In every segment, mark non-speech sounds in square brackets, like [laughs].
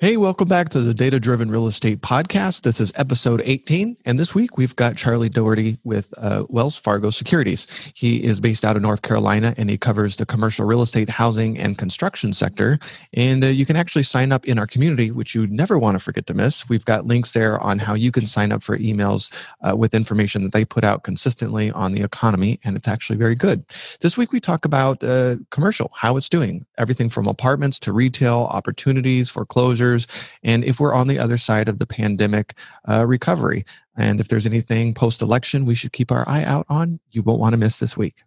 Hey, welcome back to the Data Driven Real Estate Podcast. This is episode 18. And this week we've got Charlie Doherty with uh, Wells Fargo Securities. He is based out of North Carolina and he covers the commercial real estate, housing, and construction sector. And uh, you can actually sign up in our community, which you never want to forget to miss. We've got links there on how you can sign up for emails uh, with information that they put out consistently on the economy. And it's actually very good. This week we talk about uh, commercial, how it's doing, everything from apartments to retail, opportunities, foreclosures and if we're on the other side of the pandemic uh, recovery. And if there's anything post election we should keep our eye out on, you won't want to miss this week.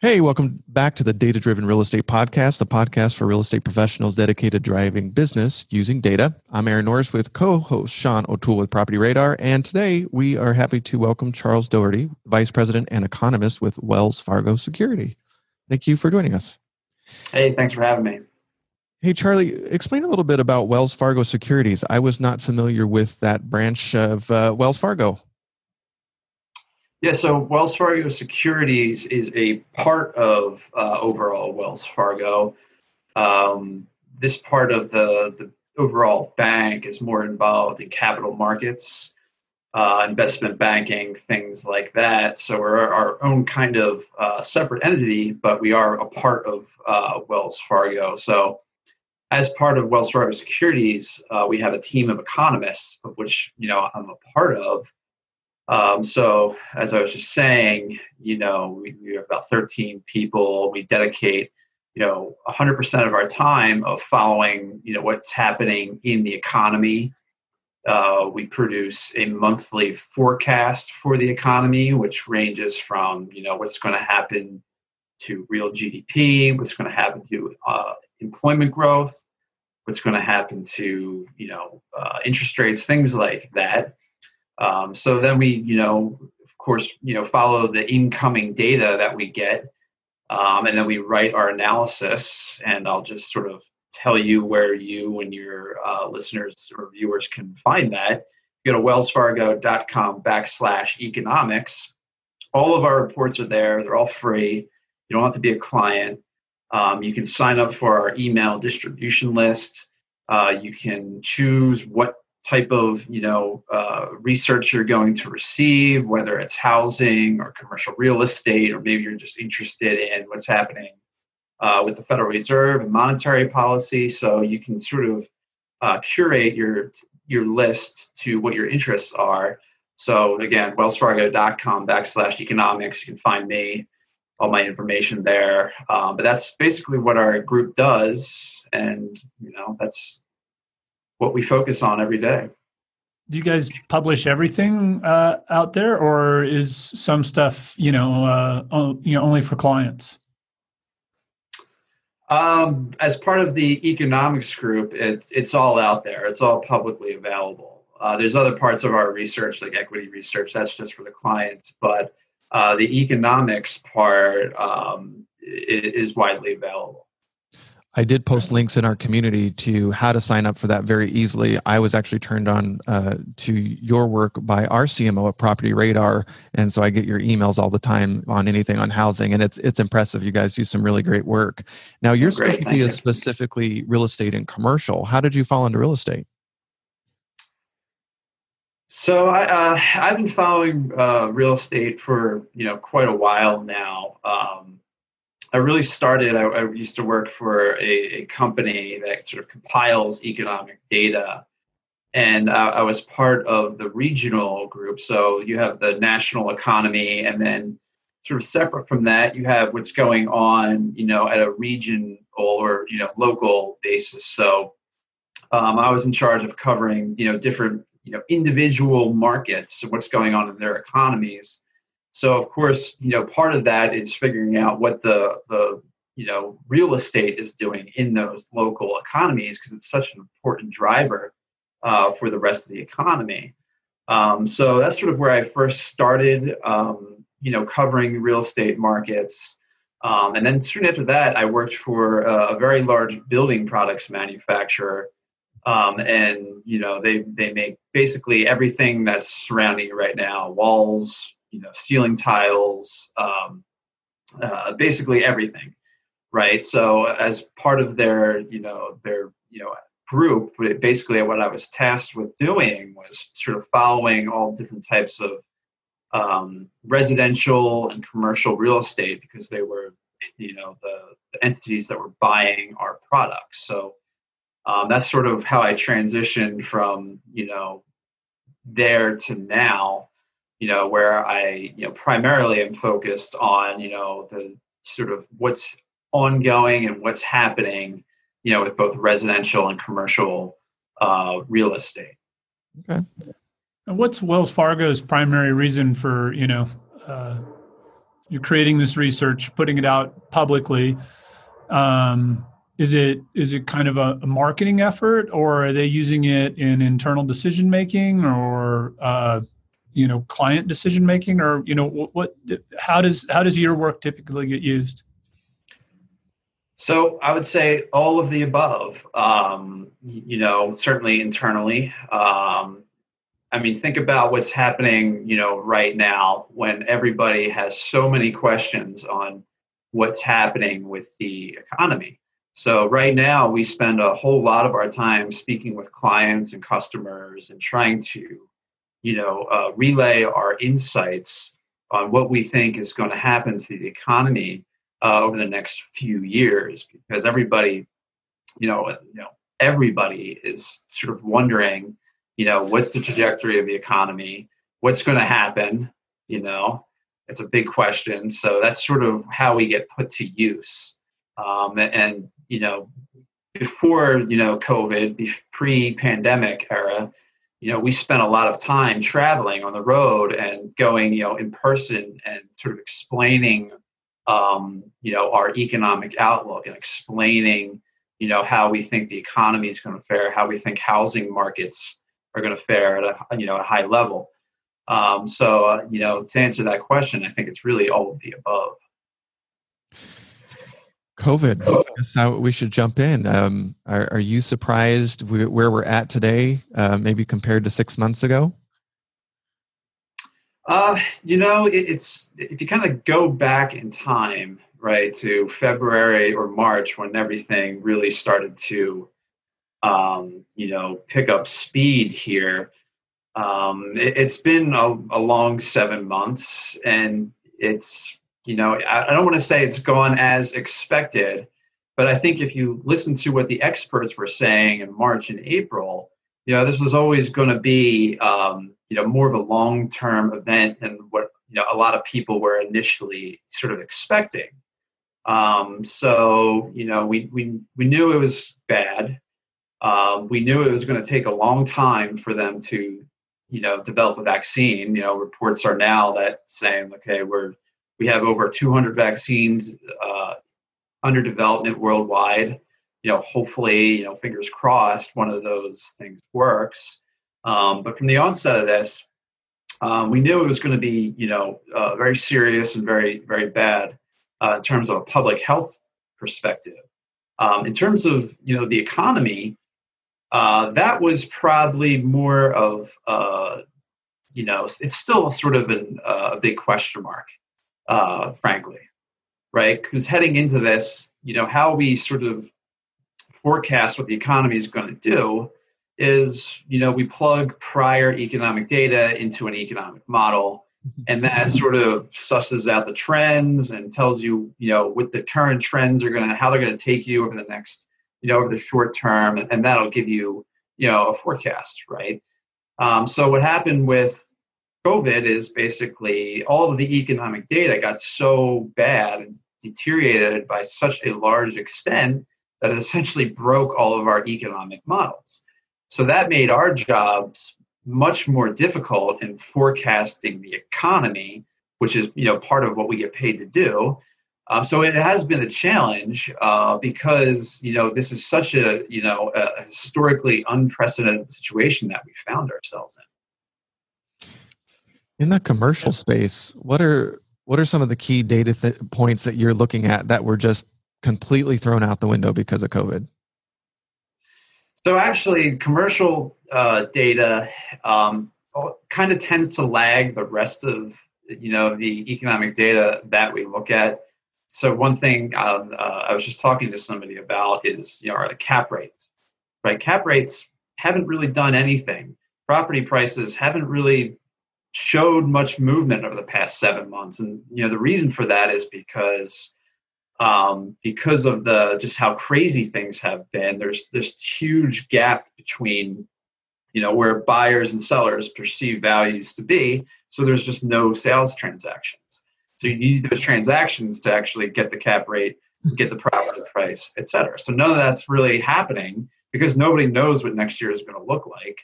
Hey, welcome back to the Data Driven Real Estate Podcast, the podcast for real estate professionals dedicated to driving business using data. I'm Aaron Norris with co host Sean O'Toole with Property Radar. And today we are happy to welcome Charles Doherty, Vice President and Economist with Wells Fargo Security. Thank you for joining us. Hey, thanks for having me. Hey, Charlie, explain a little bit about Wells Fargo Securities. I was not familiar with that branch of uh, Wells Fargo. Yeah, so Wells Fargo Securities is a part of uh, overall Wells Fargo. Um, this part of the, the overall bank is more involved in capital markets, uh, investment banking, things like that. So we're our own kind of uh, separate entity, but we are a part of uh, Wells Fargo. So as part of Wells Fargo Securities, uh, we have a team of economists, of which you know I'm a part of. Um, so, as I was just saying, you know, we, we have about 13 people. We dedicate, you know, 100% of our time of following, you know, what's happening in the economy. Uh, we produce a monthly forecast for the economy, which ranges from, you know, what's going to happen to real GDP, what's going to happen to uh, employment growth, what's going to happen to you know uh, interest rates, things like that. Um, so then we, you know, of course, you know, follow the incoming data that we get, um, and then we write our analysis. And I'll just sort of tell you where you and your uh, listeners or viewers can find that. Go to wellsfargo.com backslash economics. All of our reports are there. They're all free. You don't have to be a client. Um, you can sign up for our email distribution list. Uh, you can choose what type of you know uh, research you're going to receive, whether it's housing or commercial real estate, or maybe you're just interested in what's happening uh, with the Federal Reserve and monetary policy. So you can sort of uh, curate your your list to what your interests are. So again, wellsfargo.com backslash economics. You can find me all my information there. Um, but that's basically what our group does, and you know that's what we focus on every day. Do you guys publish everything uh, out there, or is some stuff you know uh, you know only for clients? Um, as part of the economics group, it's it's all out there. It's all publicly available. Uh, there's other parts of our research, like equity research, that's just for the clients, but uh, the economics part um, is widely available. I did post links in our community to how to sign up for that very easily. I was actually turned on uh, to your work by our CMO at Property Radar, and so I get your emails all the time on anything on housing, and it's it's impressive. You guys do some really great work. Now, your specialty is specifically real estate and commercial. How did you fall into real estate? So I, uh, I've been following uh, real estate for you know quite a while now. Um, I really started. I, I, used to work for a, a, company that sort of compiles economic data, and I was part of the regional group. So you have the national economy, and then sort of separate from that, you have what's going on, you know, at a regional or you know local basis. So um, I was in charge of covering you know different you know individual markets what's going on in their economies. So of course you know part of that is figuring out what the the you know real estate is doing in those local economies because it's such an important driver uh, for the rest of the economy. Um, so that's sort of where i first started um, you know covering real estate markets. Um, and then soon after that i worked for a very large building products manufacturer um, and you know they they make basically everything that's surrounding you right now walls you know ceiling tiles um, uh, basically everything right so as part of their you know their you know group, basically what I was tasked with doing was sort of following all different types of um, residential and commercial real estate because they were, you know, the, the entities that were buying our products. So um, that's sort of how I transitioned from, you know, there to now, you know, where I, you know, primarily am focused on, you know, the sort of what's ongoing and what's happening, you know, with both residential and commercial uh, real estate. Okay. And what's Wells Fargo's primary reason for you know uh, you're creating this research, putting it out publicly? Um, is it is it kind of a, a, marketing effort, or are they using it in internal decision making, or uh, you know client decision making, or you know what, what? How does how does your work typically get used? So I would say all of the above. Um, you know, certainly internally. Um, I mean, think about what's happening, you know, right now when everybody has so many questions on what's happening with the economy. So right now we spend a whole lot of our time speaking with clients and customers and trying to, you know, uh, relay our insights on what we think is going to happen to the economy uh, over the next few years because everybody, you know, you know, everybody is sort of wondering you know what's the trajectory of the economy? What's going to happen? You know it's a big question. So that's sort of how we get put to use. Um, and, you know before you know covid pre-pandemic era you know we spent a lot of time traveling on the road and going you know in person and sort of explaining um, you know our economic outlook and explaining you know how we think the economy is going to fare how we think housing markets are going to fare at a you know a high level. Um, so uh, you know to answer that question, I think it's really all of the above. COVID. So we should jump in. Um, are, are, you surprised where we're at today, uh, maybe compared to six months ago? Uh, you know, it, it's if you kind of go back in time, right, to February or March when everything really started to um, you know, pick up speed here. Um, it, has been a, a, long seven months, and it's you know, I, don't want to say it's gone as expected, but I think if you listen to what the experts were saying in March and April, you know, this was always going to be um, you know more of a long-term event than what you know a lot of people were initially sort of expecting. Um, so you know, we we we knew it was bad. Um, we knew it was going to take a long time for them to, you know, develop a vaccine. You know, reports are now that saying, okay, we're we have over 200 vaccines uh, under development worldwide. You know, hopefully, you know, fingers crossed, one of those things works. Um, but from the onset of this, um, we knew it was going to be, you know, uh, very serious and very, very bad uh, in terms of a public health perspective. Um, in terms of, you know, the economy, uh, that was probably more of, uh, you know, it's still sort of uh, a big question mark, uh, frankly, right? Because heading into this, you know, how we sort of forecast what the economy is going to do is, you know, we plug prior economic data into an economic model mm-hmm. and that sort of susses out the trends and tells you you know what the current trends are going to how they're going to take you over the next you know, over the short term, and that'll give you, you know, a forecast, right? Um, so what happened with COVID is basically all of the economic data got so bad and deteriorated by such a large extent that it essentially broke all of our economic models. So that made our jobs much more difficult in forecasting the economy, which is you know part of what we get paid to do. Um, so it has been a challenge uh, because you know this is such a you know a historically unprecedented situation that we found ourselves in. In the commercial space, what are what are some of the key data th- points that you're looking at that were just completely thrown out the window because of COVID? So actually, commercial uh, data um, kind of tends to lag the rest of you know the economic data that we look at so one thing um, uh, I was just talking to somebody about is you know are the cap rates, right? Cap rates haven't really done anything. Property prices haven't really showed much movement over the past seven months, and you know the reason for that is because um, because of the just how crazy things have been. There's this huge gap between you know where buyers and sellers perceive values to be. So there's just no sales transactions. So you need those transactions to actually get the cap rate, get the property price, et cetera. So none of that's really happening because nobody knows what next year is going to look like.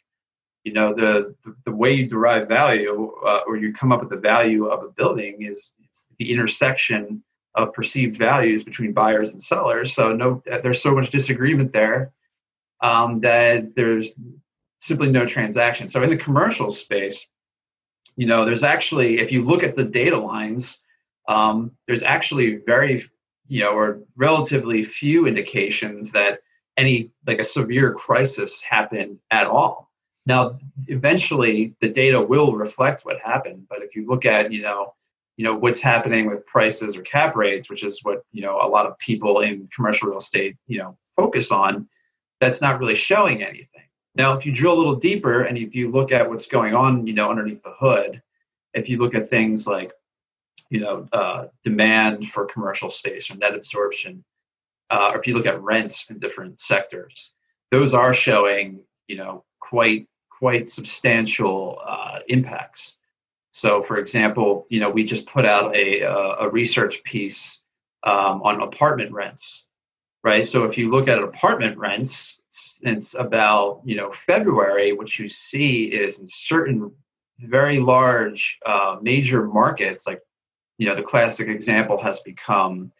You know, the, the, the way you derive value uh, or you come up with the value of a building is the intersection of perceived values between buyers and sellers. So no, there's so much disagreement there um, that there's simply no transaction. So in the commercial space, you know, there's actually, if you look at the data lines, um, there's actually very, you know, or relatively few indications that any like a severe crisis happened at all. Now, eventually, the data will reflect what happened. But if you look at, you know, you know what's happening with prices or cap rates, which is what you know a lot of people in commercial real estate, you know, focus on, that's not really showing anything. Now, if you drill a little deeper and if you look at what's going on, you know, underneath the hood, if you look at things like you know uh, demand for commercial space or net absorption uh, or if you look at rents in different sectors those are showing you know quite quite substantial uh, impacts so for example you know we just put out a, a research piece um, on apartment rents right so if you look at apartment rents since about you know february what you see is in certain very large uh, major markets like you know the classic example has become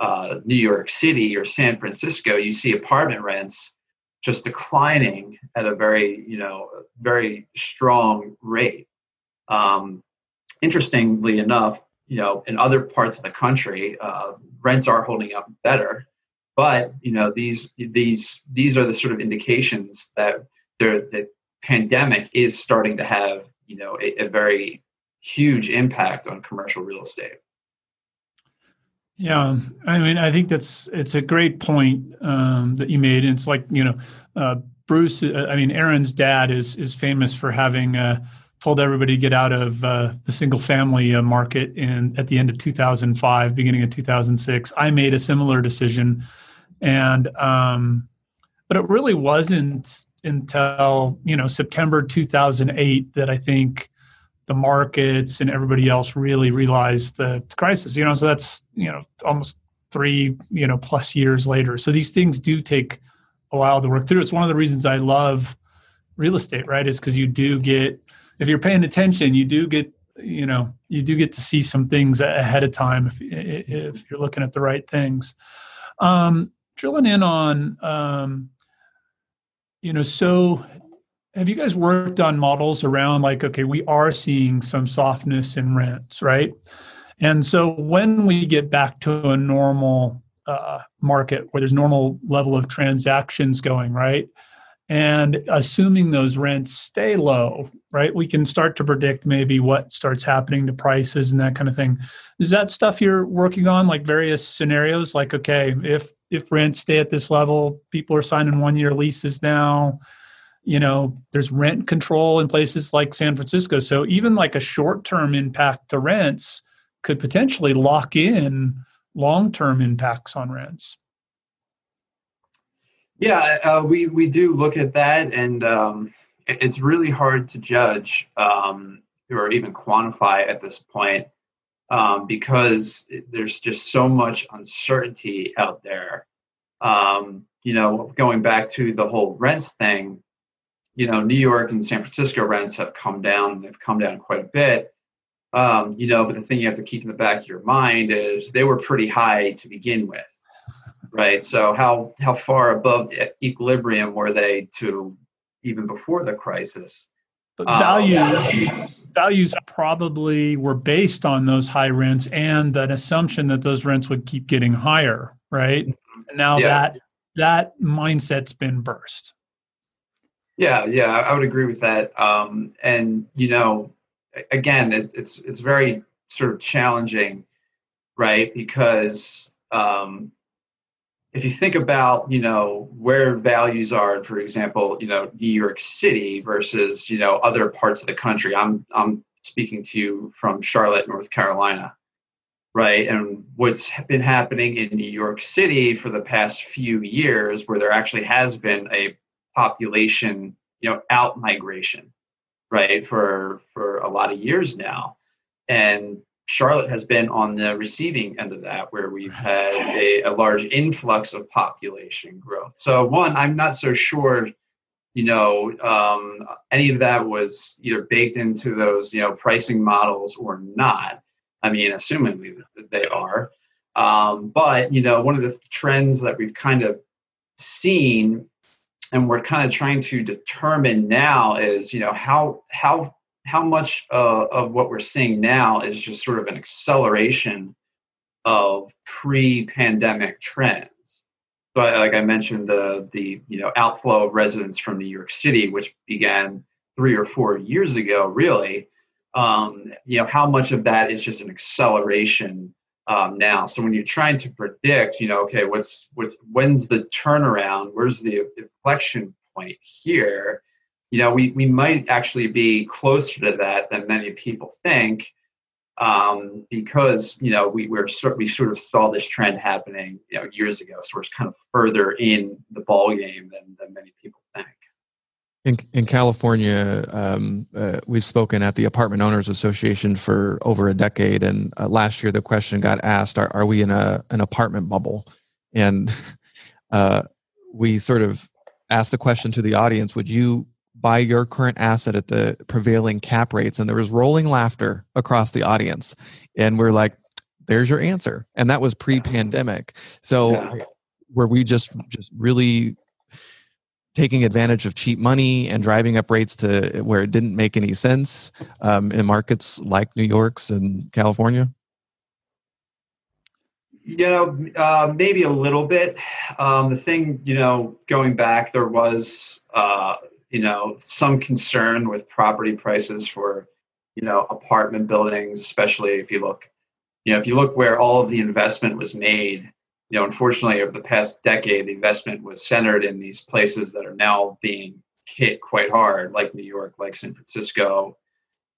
uh, New York City or San Francisco. You see apartment rents just declining at a very you know very strong rate. Um, interestingly enough, you know in other parts of the country, uh, rents are holding up better. But you know these these these are the sort of indications that the pandemic is starting to have you know a, a very huge impact on commercial real estate. Yeah, I mean, I think that's it's a great point um, that you made. And it's like you know, uh, Bruce. Uh, I mean, Aaron's dad is is famous for having uh, told everybody to get out of uh, the single family uh, market in at the end of 2005, beginning of 2006. I made a similar decision, and um, but it really wasn't until you know September 2008 that I think the markets and everybody else really realized the crisis. You know, so that's you know almost three you know plus years later. So these things do take a while to work through. It's one of the reasons I love real estate, right? Is because you do get if you're paying attention, you do get you know you do get to see some things ahead of time if if you're looking at the right things. Um, drilling in on um, you know so have you guys worked on models around like okay we are seeing some softness in rents right? And so when we get back to a normal uh, market where there's normal level of transactions going right? And assuming those rents stay low right we can start to predict maybe what starts happening to prices and that kind of thing. Is that stuff you're working on like various scenarios? Like okay if if rents stay at this level people are signing one year leases now you know there's rent control in places like san francisco. So even like a short term impact to rents could potentially lock in long term impacts on rents. Yeah uh, we we do look at that and um, it's really hard to judge um, or even quantify at this point um, because there's just so much uncertainty out there. Um, you know going back to the whole rents thing you know, New York and San Francisco rents have come down. They've come down quite a bit. Um, you know, but the thing you have to keep in the back of your mind is they were pretty high to begin with, right? So how how far above equilibrium were they to even before the crisis? But values um, values probably were based on those high rents and an assumption that those rents would keep getting higher, right? Mm-hmm. And now yeah. that that mindset's been burst. Yeah, yeah, I would agree with that. Um, and you know, again, it's it's it's very sort of challenging, right? Because um, if you think about you know where values are for example you know new york city versus you know other parts of the country i'm i'm speaking to you from charlotte north carolina right and what's been happening in new york city for the past few years where there actually has been a population you know out migration right for for a lot of years now and Charlotte has been on the receiving end of that, where we've had a, a, large influx of population growth. So, one, I'm not so sure, you know, um, any of that was either baked into those, you know, pricing models or not. I mean, assuming they are. Um, but, you know, one of the trends that we've kind of seen and we're kind of trying to determine now is, you know, how, how how much uh, of what we're seeing now is just sort of an acceleration of pre-pandemic trends. So, like I mentioned, the the you know outflow of residents from New York City, which began three or four years ago, really. Um, you know, how much of that is just an acceleration um, now? So when you're trying to predict, you know, okay, what's what's when's the turnaround? Where's the inflection point here? you know, we, we might actually be closer to that than many people think um, because, you know, we, we're sort, we sort of saw this trend happening, you know, years ago. So we're kind of further in the ball game than, than many people think. In, in California, um, uh, we've spoken at the Apartment Owners Association for over a decade, and uh, last year the question got asked: Are, are we in a an apartment bubble? And [laughs] uh, we sort of asked the question to the audience: Would you buy your current asset at the prevailing cap rates and there was rolling laughter across the audience and we're like there's your answer and that was pre-pandemic so yeah. were we just just really taking advantage of cheap money and driving up rates to where it didn't make any sense um, in markets like new york's and california? You know uh, maybe a little bit. Um, the thing you know going back there was uh, you know some concern with property prices for you know apartment buildings especially if you look you know if you look where all of the investment was made you know unfortunately over the past decade the investment was centered in these places that are now being hit quite hard like new york like san francisco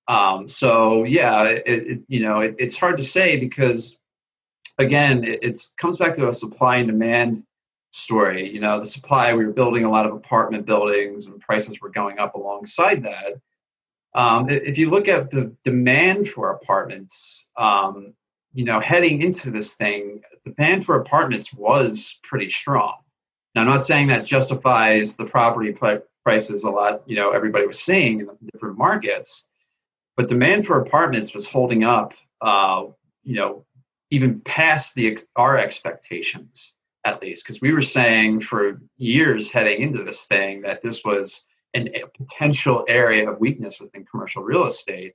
um, so yeah it, it you know it, it's hard to say because again it comes back to a supply and demand story. You know, the supply, we were building a lot of apartment buildings and prices were going up alongside that. Um, if you look at the demand for apartments, um, you know, heading into this thing, demand for apartments was pretty strong. Now, I'm not saying that justifies the property prices a lot, you know, everybody was seeing in different markets, but demand for apartments was holding up, uh, you know, even past the our expectations at least, because we were saying for years heading into this thing that this was an, a potential area of weakness within commercial real estate.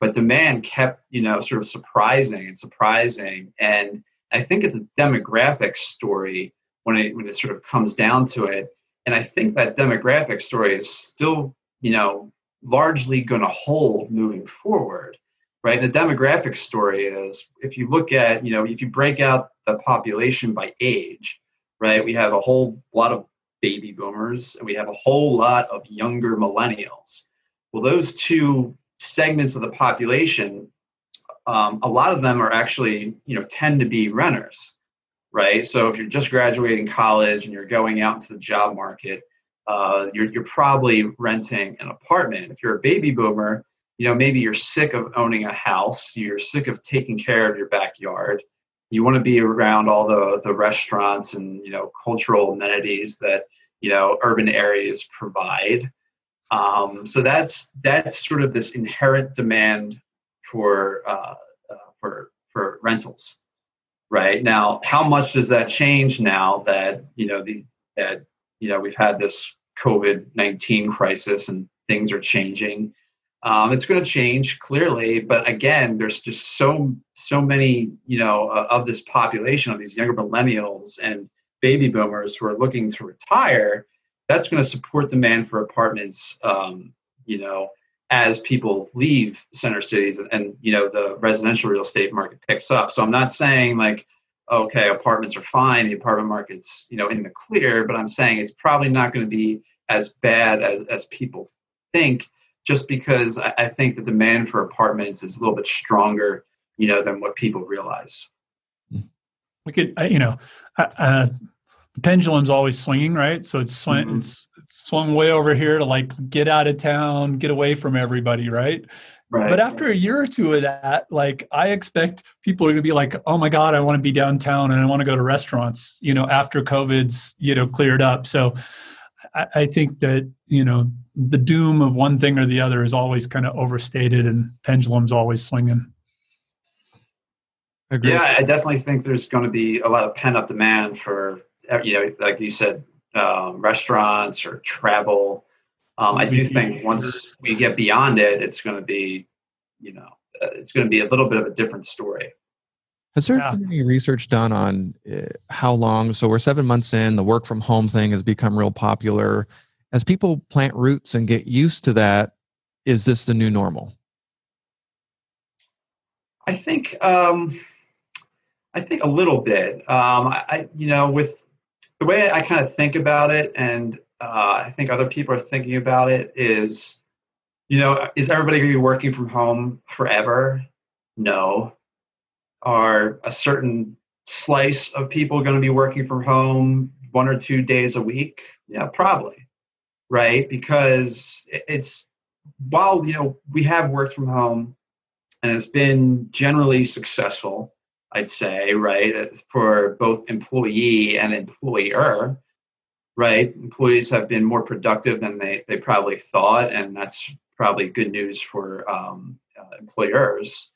But demand kept, you know, sort of surprising and surprising. And I think it's a demographic story when it when it sort of comes down to it. And I think that demographic story is still, you know, largely going to hold moving forward right? The demographic story is if you look at, you know, if you break out the population by age, right, we have a whole lot of baby boomers and we have a whole lot of younger millennials. Well, those two segments of the population, um, a lot of them are actually, you know, tend to be renters, right? So if you're just graduating college and you're going out into the job market, uh, you're, you're probably renting an apartment. If you're a baby boomer, you know maybe you're sick of owning a house you're sick of taking care of your backyard you want to be around all the the restaurants and you know cultural amenities that you know urban areas provide um, so that's that's sort of this inherent demand for uh, uh, for for rentals right now how much does that change now that you know the that you know we've had this covid-19 crisis and things are changing um, it's going to change clearly, but again, there's just so so many you know uh, of this population of these younger millennials and baby boomers who are looking to retire. That's going to support demand for apartments. Um, you know, as people leave center cities and, and, you know the residential real estate market picks up. So I'm not saying like okay, apartments are fine, the apartment market's you know in the clear, but I'm saying it's probably not going to be as bad as, as people think, just because I, I think the demand for apartments is a little bit stronger, you know, than what people realize. We could, you know, uh, the pendulum's always swinging, right? So it's swung, mm-hmm. it's swung way over here to like get out of town, get away from everybody, right? Right. But after a year or two of that, like I expect people are going to be like, "Oh my god, I want to be downtown and I want to go to restaurants." You know, after COVID's you know cleared up. So I, I think that you know the doom of one thing or the other is always kind of overstated, and pendulum's always swinging. Agreed. Yeah, I definitely think there's going to be a lot of pent up demand for you know, like you said, um, restaurants or travel um, I do think once we get beyond it, it's going to be, you know, uh, it's going to be a little bit of a different story. Has there yeah. been any research done on uh, how long? So we're seven months in, the work from home thing has become real popular. As people plant roots and get used to that, is this the new normal? I think, um, I think a little bit. Um, I, I, you know, with the way I kind of think about it, and uh, I think other people are thinking about it is, you know, is everybody going to be working from home forever? No. Are a certain slice of people going to be working from home one or two days a week? Yeah, probably. Right? Because it's, while, you know, we have worked from home and it's been generally successful, I'd say, right, for both employee and employer right? Employees have been more productive than they, they probably thought, and that's probably good news for um, uh, employers.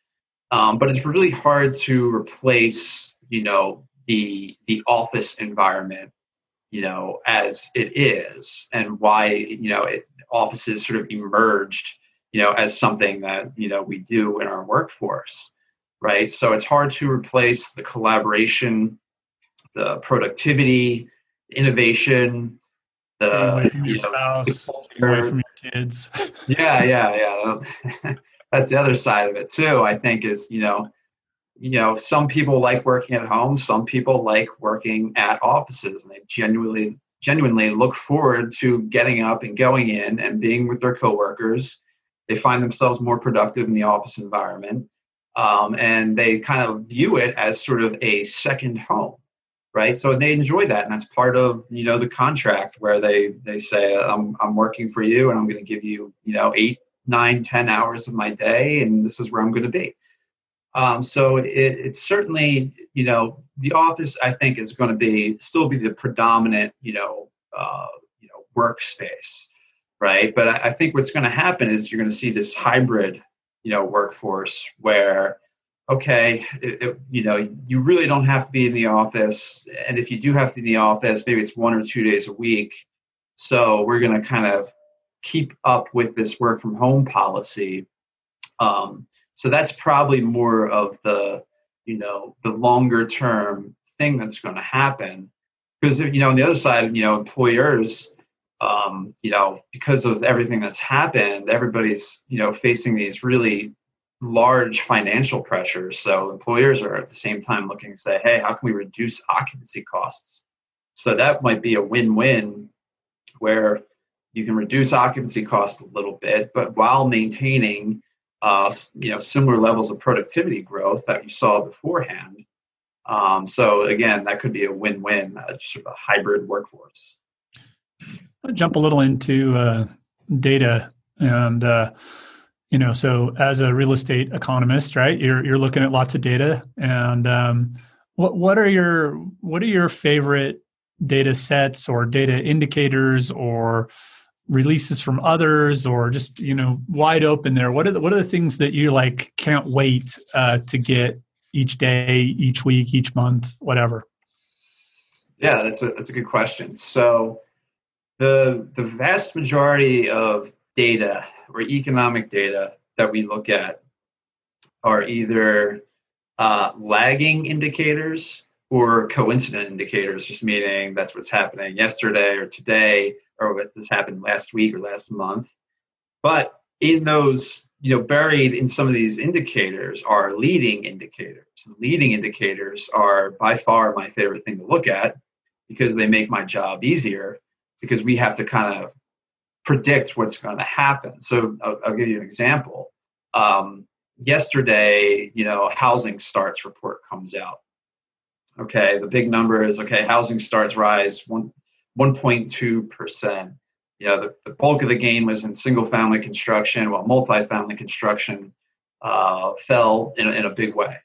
Um, but it's really hard to replace, you know, the the office environment, you know, as it is, and why you know it, offices sort of emerged, you know, as something that you know we do in our workforce, right? So it's hard to replace the collaboration, the productivity, innovation, the away from your spouse, away from your kids. [laughs] yeah, yeah, yeah. [laughs] That's the other side of it too. I think is you know, you know, some people like working at home. Some people like working at offices, and they genuinely genuinely look forward to getting up and going in and being with their coworkers. They find themselves more productive in the office environment. Um, and they kind of view it as sort of a second home right? So they enjoy that and that's part of you know the contract where they they say i'm, I'm working for you and i'm going to give you you know eight nine ten hours of my day and this is where i'm going to be. Um, so it, it's certainly you know the office i think is going to be still be the predominant you know uh, you know workspace right? But I, I think what's going to happen is you're going to see this hybrid you know workforce where okay, it, it, you know, you really don't have to be in the office. And if you do have to be in the office, maybe it's one or two days a week. So we're going to kind of keep up with this work from home policy. Um, so that's probably more of the, you know, the longer term thing that's going to happen. Because, you know, on the other side, you know, employers, um, you know, because of everything that's happened, everybody's, you know, facing these really large financial pressures. So employers are at the same time looking to say, hey, how can we reduce occupancy costs? So that might be a win-win where you can reduce occupancy costs a little bit, but while maintaining uh, you know similar levels of productivity growth that you saw beforehand. Um, so again, that could be a win-win, uh, just sort of a hybrid workforce. I'll jump a little into uh, data and uh, you know so as a real estate economist right you're you're looking at lots of data and um, what what are your what are your favorite data sets or data indicators or releases from others or just you know wide open there? What are the, what are the things that you like can't wait uh, to get each day each week each month whatever? Yeah that's a that's a good question. So the the vast majority of data or economic data that we look at are either uh, lagging indicators or coincident indicators, just meaning that's what's happening yesterday or today or what has happened last week or last month. But in those you know, buried in some of these indicators are leading indicators. Leading indicators are by far my favorite thing to look at because they make my job easier because we have to kind of predict what's going to happen. So I'll, I'll give you an example. Um, yesterday, you know, housing starts report comes out. Okay, the big number is okay, housing starts rise one 1.2 percent you know, the, the bulk of the gain was in single family construction, while multifamily construction uh, fell in, in a big way.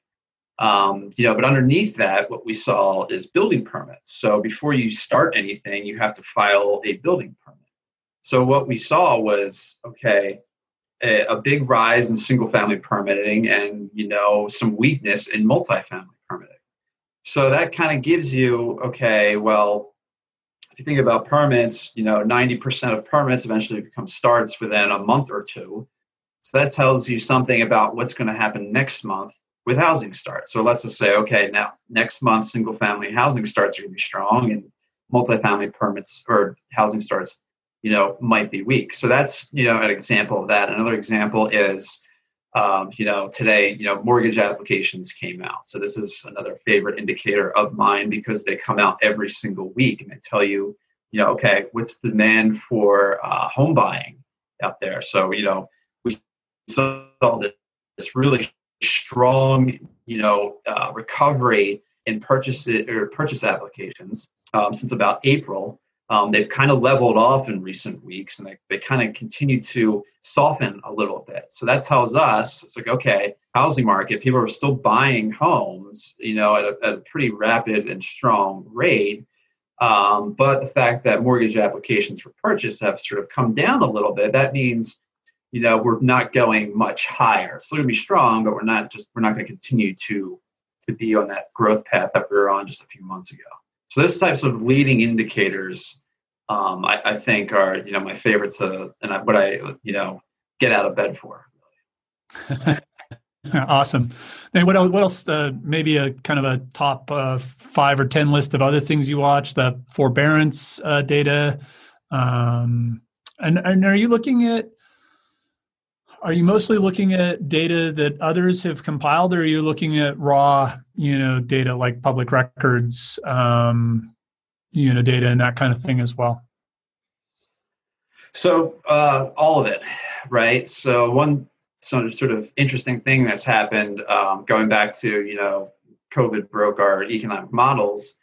Um, you know, but underneath that, what we saw is building permits. So before you start anything, you have to file a building permit. So what we saw was okay, a, a big rise in single family permitting, and you know, some weakness in multifamily permitting. So that kind of gives you okay, well, if you think about permits, you know, 90% of permits eventually become starts within a month or two. So that tells you something about what's going to happen next month with housing starts. So let's just say, okay, now next month, single family housing starts are going to be strong and multifamily permits or housing starts, you know, might be weak. So that's, you know, an example of that. Another example is, um, you know, today, you know, mortgage applications came out. So this is another favorite indicator of mine because they come out every single week and they tell you, you know, okay, what's the demand for uh, home buying out there? So, you know, we saw this really strong, you know, uh, recovery in purchase or purchase applications um, since about April. Um, they've kind of leveled off in recent weeks and they, they kind of continue to soften a little bit. So that tells us it's like, okay, housing market, people are still buying homes, you know, at a, at a pretty rapid and strong rate. Um, but the fact that mortgage applications for purchase have sort of come down a little bit, that means, you know, we're not going much higher. It's going to be strong, but we're not just, we're not going to continue to, to be on that growth path that we were on just a few months ago. So those types of leading indicators um, I, I, think are you know my favorite to and I, what I you know get out of bed for. [laughs] awesome. And what else? What else? Uh, maybe a kind of a top uh, five or ten list of other things you watch. The forbearance uh, data, um, and and are you looking at? Are you mostly looking at data that others have compiled, or are you looking at raw, you know, data like public records, um, you know data and that kind of thing as well? So uh, all of it right? So one sort of, interesting thing that's happened um, going back to you know covid broke our economic models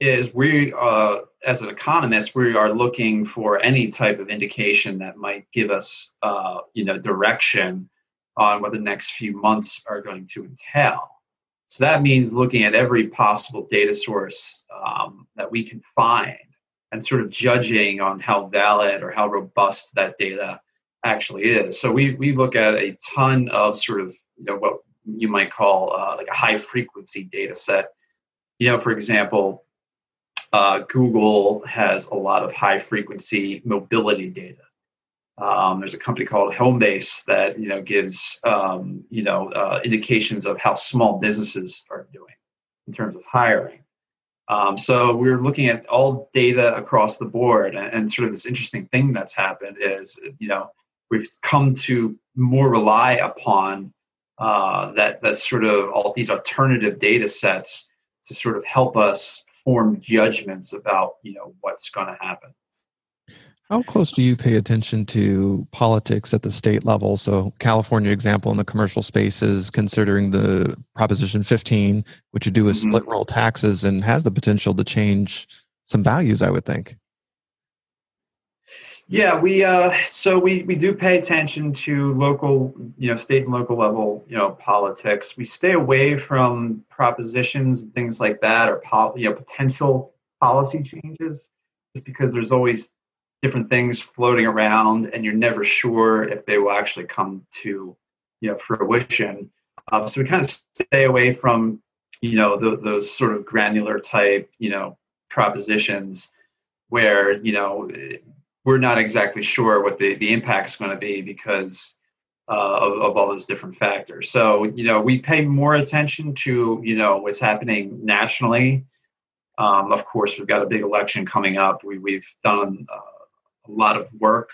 is we uh, as an economist we are looking for any type of indication that might give us uh, you know direction on what the next few months are going to entail so that means looking at every possible data source um, that we can find and sort of judging on how valid or how robust that data actually is. So we, we look at a ton of sort of you know what you might call uh, like a high frequency data set. You know, for example, uh, Google has a lot of high frequency mobility data. Um, there's a company called Homebase that you know gives um, you know uh, indications of how small businesses are doing in terms of hiring. Um, so we're looking at all data across the board, and, and, sort of this interesting thing that's happened is you know we've come to more rely upon uh, that that sort of all these alternative data sets to sort of help us form judgments about you know what's going to happen. How close do you pay attention to politics at the state level? So, California example in the commercial space is considering the Proposition 15, which would do with mm-hmm. split roll taxes and has the potential to change some values, I would think. Yeah, we uh, so we we do pay attention to local, you know, state and local level, you know, politics. We stay away from propositions and things like that, or pol- you know, potential policy changes, just because there's always different things floating around and you're never sure if they will actually come to you know fruition um, so we kind of stay away from you know the, those sort of granular type you know propositions where you know we're not exactly sure what the, the impact is going to be because uh, of, of all those different factors so you know we pay more attention to you know what's happening nationally um, of course we've got a big election coming up we, we've done uh, a lot of work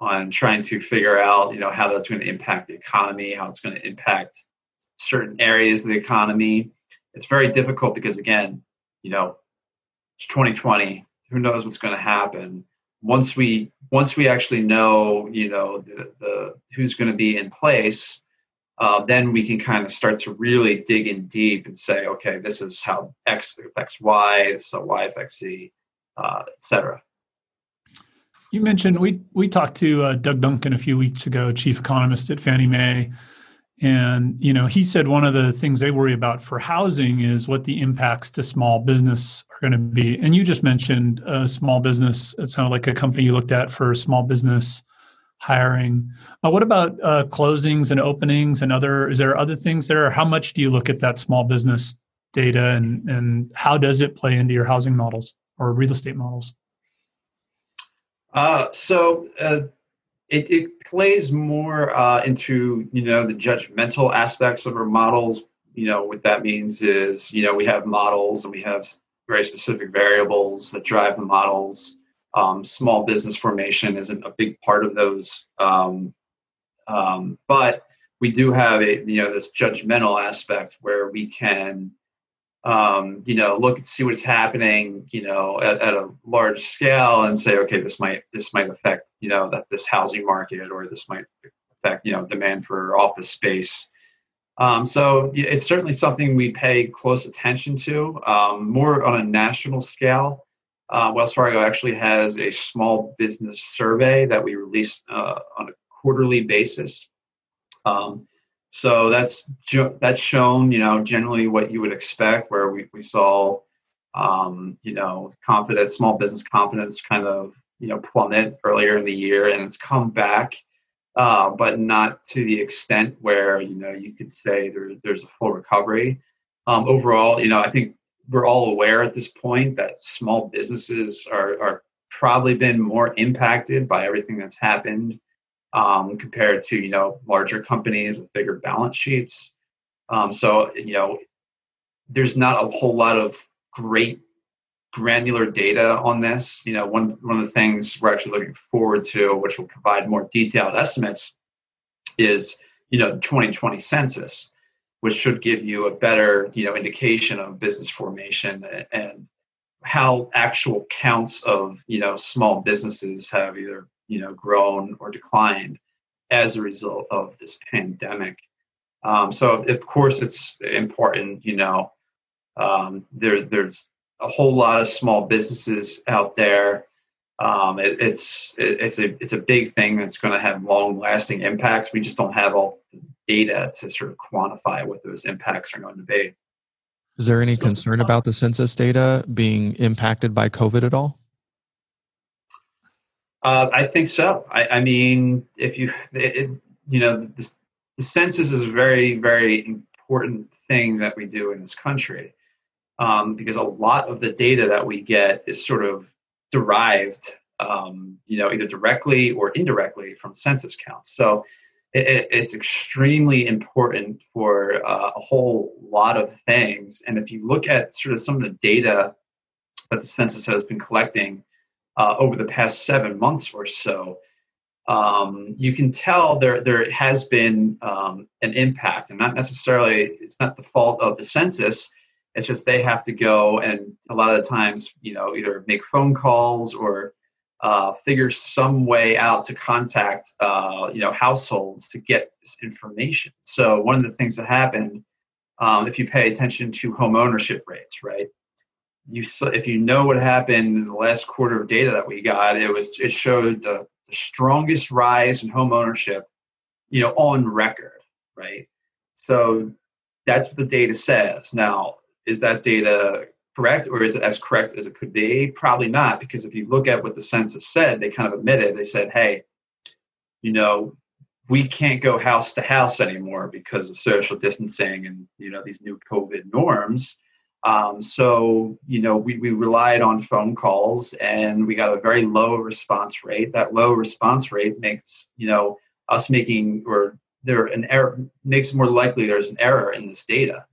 on trying to figure out, you know, how that's going to impact the economy, how it's going to impact certain areas of the economy. It's very difficult because, again, you know, it's 2020. Who knows what's going to happen? Once we once we actually know, you know, the, the who's going to be in place, uh, then we can kind of start to really dig in deep and say, okay, this is how X affects Y, this is Y affects Z, uh, et cetera. You mentioned we we talked to uh, Doug Duncan a few weeks ago, chief economist at Fannie Mae, and you know he said one of the things they worry about for housing is what the impacts to small business are going to be. And you just mentioned a small business. It sounded like a company you looked at for small business hiring. Uh, what about uh, closings and openings and other? Is there other things there? How much do you look at that small business data, and and how does it play into your housing models or real estate models? Uh, so uh, it, it plays more uh, into you know the judgmental aspects of our models. You know what that means is you know we have models and we have very specific variables that drive the models. Um, small business formation isn't a big part of those, um, um, but we do have a you know this judgmental aspect where we can um, you know, look and see what's happening, you know, at, at, a large scale and say, okay, this might this might affect, you know, that this housing market or this might affect, you know, demand for office space. Um, so it's certainly something we pay close attention to, um, more on a national scale. Uh, Wells Fargo actually has a small business survey that we release uh, on a quarterly basis. Um, so that's that's shown, you know, generally what you would expect, where we, we saw, um, you know, confidence, small business confidence kind of, you know, plummet earlier in the year, and it's come back, uh, but not to the extent where you know you could say there, there's a full recovery. Um, overall, you know, I think we're all aware at this point that small businesses are are probably been more impacted by everything that's happened um, compared to you know larger companies with bigger balance sheets. Um, so you know, there's not a whole lot of great granular data on this. You know, one one of the things we're actually looking forward to, which will provide more detailed estimates, is you know the 2020 census, which should give you a better you know indication of business formation and how actual counts of you know small businesses have either you know grown or declined as a result of this pandemic. Um, so of course it's important. You know, um, there there's a whole lot of small businesses out there. Um, it, it's it, it's a it's a big thing that's going to have long lasting impacts. We just don't have all the data to sort of quantify what those impacts are going to be. Is there any concern about the census data being impacted by COVID at all? Uh, I think so. I, I mean, if you, it, you know, the, the, census is a very, very important thing that we do in this country um, because a lot of the data that we get is sort of derived, um, you know, either directly or indirectly from census counts. So it, it's extremely important for uh, a whole lot of things. And if you look at sort of some of the data that the census has been collecting, uh, over the past seven months or so, um, you can tell there there has been um, an impact, and not necessarily it's not the fault of the census. It's just they have to go and a lot of the times, you know, either make phone calls or uh, figure some way out to contact, uh, you know, households to get this information. So one of the things that happened, um, if you pay attention to home ownership rates, right? You if you know what happened in the last quarter of data that we got, it was it showed the, the strongest rise in home ownership, you know, on record, right? So that's what the data says. Now, is that data correct or is it as correct as it could be? Probably not, because if you look at what the census said, they kind of admitted, they said, hey, you know, we can't go house to house anymore because of social distancing and you know these new COVID norms. Um, so, you know, we, we relied on phone calls and we got a very low response rate. That low response rate makes, you know, us making or there an error makes it more likely there's an error in this data.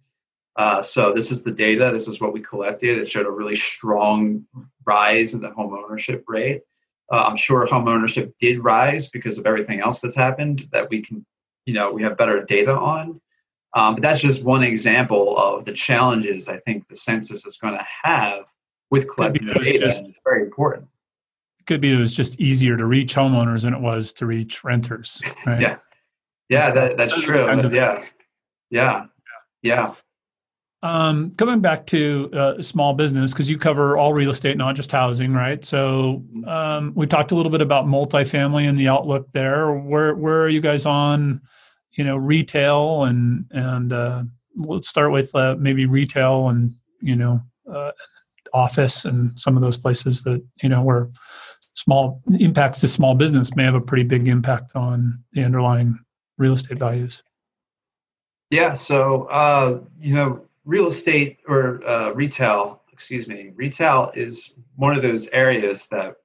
Uh, so this is the data. This is what we collected. It showed a really strong rise in the home ownership rate. Uh, I'm sure home ownership did rise because of everything else that's happened that we can, you know, we have better data on. Um, but that's just one example of the challenges I think the census is going to have with collecting data, just, and it's very important. It could be it was just easier to reach homeowners than it was to reach renters. Right? yeah, yeah, that, that's Those true. Yeah. yeah, yeah, um, coming back to uh, small business, because you cover all real estate, not just housing, right? So um, we talked a little bit about multifamily and the outlook there. Where where are you guys on, you know, retail and and uh, let's start with uh, maybe retail and you know uh, office and some of those places that you know where small impacts to small business may have a pretty big impact on the underlying real estate values. Yeah. So uh, you know real estate or uh, retail, excuse me, retail is one of those areas that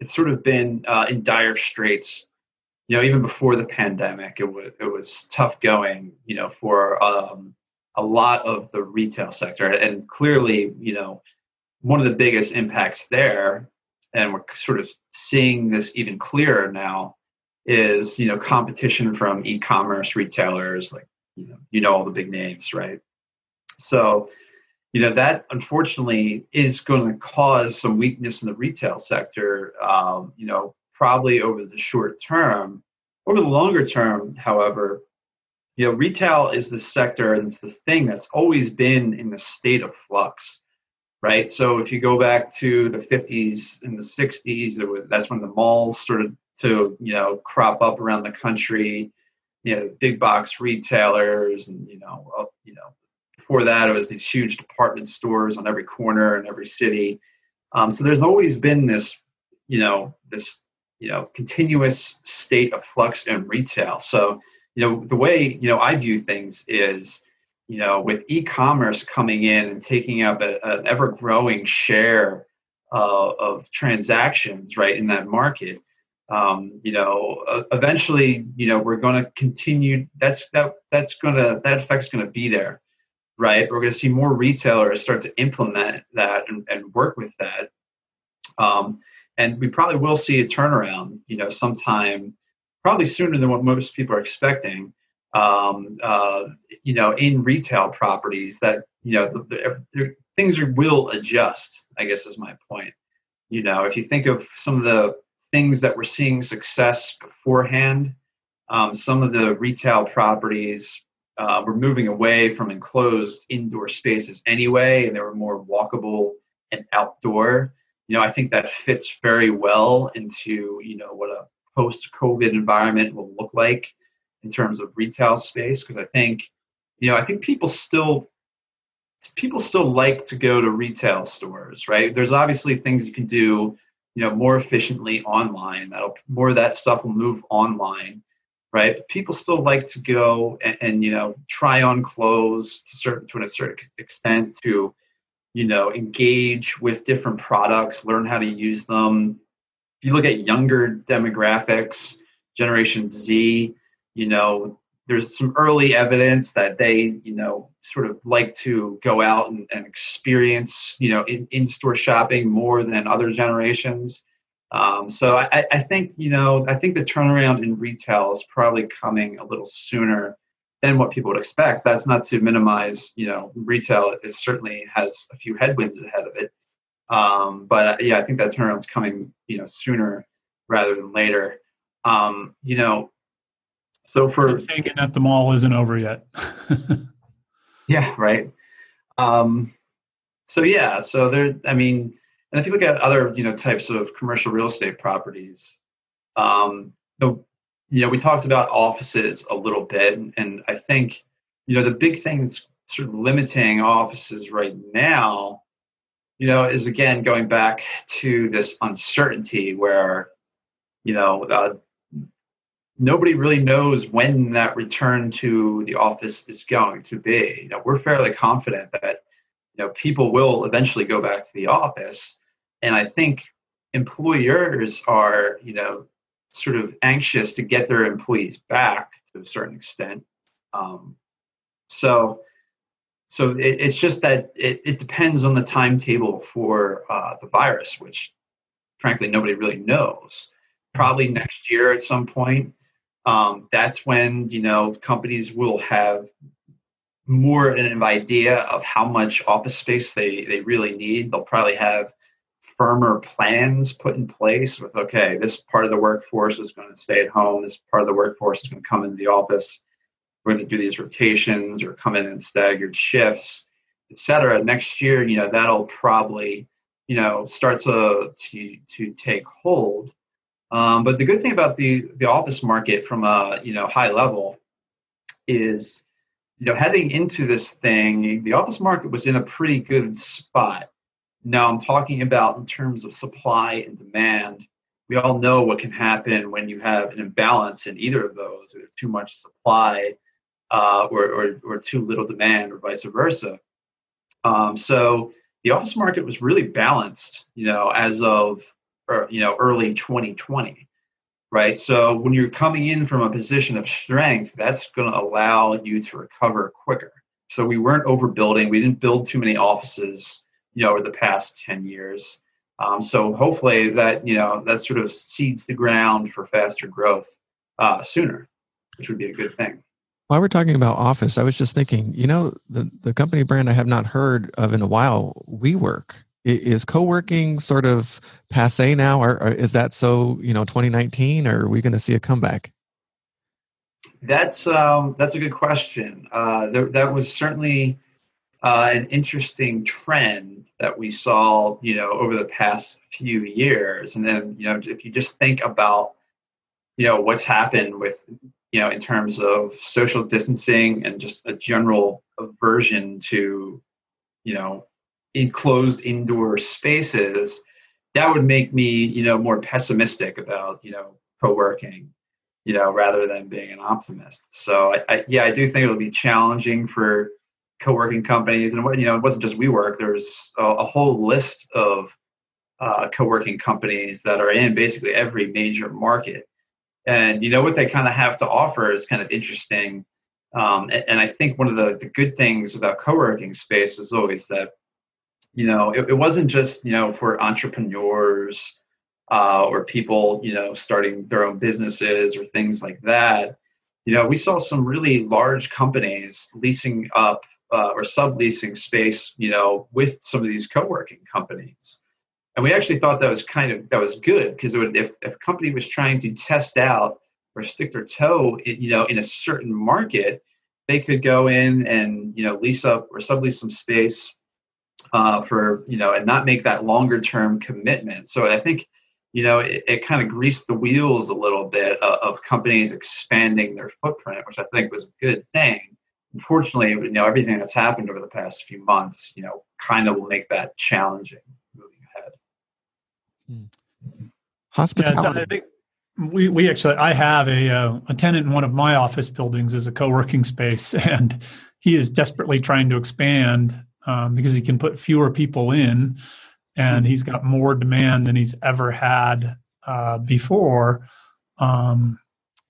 it's sort of been uh, in dire straits. You know, even before the pandemic, it was it was tough going. You know, for um, a lot of the retail sector, and clearly, you know, one of the biggest impacts there, and we're sort of seeing this even clearer now, is you know competition from e-commerce retailers like you know you know all the big names right so you know that unfortunately is going to cause some weakness in the retail sector um, you know probably over the short term. Over the longer term however you know retail is the sector and it's this thing that's always been in the state of flux right? So if you go back to the 50s and the 60s was, that's when the malls started to you know crop up around the country. You know big box retailers and you know uh, you know before that it was these huge department stores on every corner in every city. Um, so there's always been this you know this you know continuous state of flux in retail. So you know the way you know i view things is you know with e-commerce coming in and taking up a, an ever growing share uh, of transactions right in that market um, you know uh, eventually you know we're going to continue that's that that's going to that effect's going to be there right? We're going to see more retailers start to implement that and, and work with that. Um, and we probably will see a turnaround you know sometime probably sooner than what most people are expecting um, uh, you know in retail properties that you know the, the, the, things are, will adjust i guess is my point you know if you think of some of the things that were seeing success beforehand. Um, some of the retail properties uh, were moving away from enclosed indoor spaces anyway, and they were more walkable and outdoor. You know, I think that fits very well into you know what a post-COVID environment will look like in terms of retail space. Because I think, you know, I think people still people still like to go to retail stores, right? There's obviously things you can do you know more efficiently online that'll more of that stuff will move online right but people still like to go and, and, you know try on clothes to certain to a certain extent to you know engage with different products learn how to use them. If you look at younger demographics generation z you know there's some early evidence that they you know sort of like to go out and, and experience you know in, in-store shopping more than other generations. Um, so I, I think you know i think the turnaround in retail is probably coming a little sooner than what people would expect that's not to minimize you know retail is certainly has a few headwinds ahead of it um, but uh, yeah i think that turnaround is coming you know sooner rather than later um, you know so for hanging at the mall isn't over yet. [laughs] yeah, right. Um, so yeah, so there. I mean, and if you look at other you know types of commercial real estate properties, um, the you know we talked about offices a little bit, and, I think you know the big thing that's sort of limiting offices right now, you know, is again going back to this uncertainty where you know uh, nobody really knows when that return to the office is going to be. You know, we're fairly confident that you know people will eventually go back to the office, and I think employers are you know sort of anxious to get their employees back to a certain extent. Um, so. So it, it's just that it, it depends on the timetable for uh, the virus, which frankly nobody really knows. Probably next year at some point, um, that's when you know companies will have more an idea of how much office space they they really need. They'll probably have firmer plans put in place with okay, this part of the workforce is going to stay at home, this part of the workforce is going to come into the office. We're going to do these rotations or come in in staggered shifts, et cetera. Next year, you know, that'll probably, you know, start to to to take hold. Um, but the good thing about the the office market from a you know high level is you know heading into this thing the office market was in a pretty good spot now I'm talking about in terms of supply and demand. We all know what can happen when you have an imbalance in either of those, or too much supply uh, or, or, or, too little demand, or vice versa. Um, so the office market was really balanced, you know, as of or, you know early 2020, right? So when you're coming in from a position of strength, that's going to allow you to recover quicker. So we weren't overbuilding. We didn't build too many offices you know over the past 10 years. Um, so hopefully that you know that sort of seeds the ground for faster growth uh, sooner which would be a good thing. While we're talking about office i was just thinking you know the, the company brand i have not heard of in a while WeWork. Is co-working sort of passe now? Or, or is that so you know 2019 or are we going to see a comeback? That's um, that's a good question. Uh, there, that was certainly uh, an interesting trend that we saw, you know, over the past few years. And then, you know, if you just think about, you know, what's happened with, you know, in terms of social distancing and just a general aversion to, you know, enclosed indoor spaces, that would make me, you know, more pessimistic about, you know, co-working, you know, rather than being an optimist. So I, I yeah, I do think it'll be challenging for co-working companies and you know it wasn't just WeWork. There's a, a whole list of uh, co-working companies that are in basically every major market. And you know what they kind of have to offer is kind of interesting um, and, and, i think one of the, the good things about co-working space was always that you know it, it wasn't just you know for entrepreneurs uh, or people you know starting their own businesses or things like that. You know we saw some really large companies leasing up uh, or subleasing space, you know, with some of these co-working companies. And we actually thought that was kind of that was good because it would if, if a company was trying to test out or stick their toe, in, you know, in a certain market, they could go in and you know lease up or sublease some space uh, for you know and not make that longer term commitment. So I think you know it, it kind of greased the wheels a little bit of, of companies expanding their footprint, which I think was a good thing unfortunately, you know, everything that's happened over the past few months, you know, kind of will make that challenging moving ahead. Hmm. Hospitality. Yeah, I think we, we actually, I have a, uh, a tenant in one of my office buildings as a co-working space, [laughs] and he is desperately trying to expand um, because he can put fewer people in, and hmm. he's got more demand than he's ever had uh, before. Um,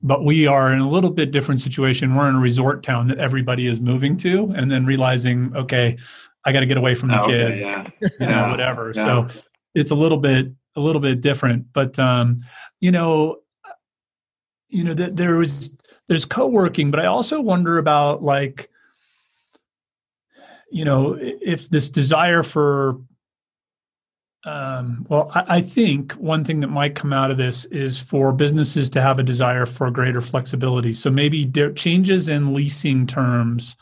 but we are in a little bit different situation. We're in a resort town that everybody is moving to, and then realizing, okay, I got to get away from the okay, kids, yeah. you know, whatever. Yeah. So it's a little bit a little bit different, but um, you know, you know that there was there's co-working, but I also wonder about like, you know, if this desire for um, well, I, I, think one thing that might come out of this is for businesses to have a desire for greater flexibility. So maybe changes in leasing terms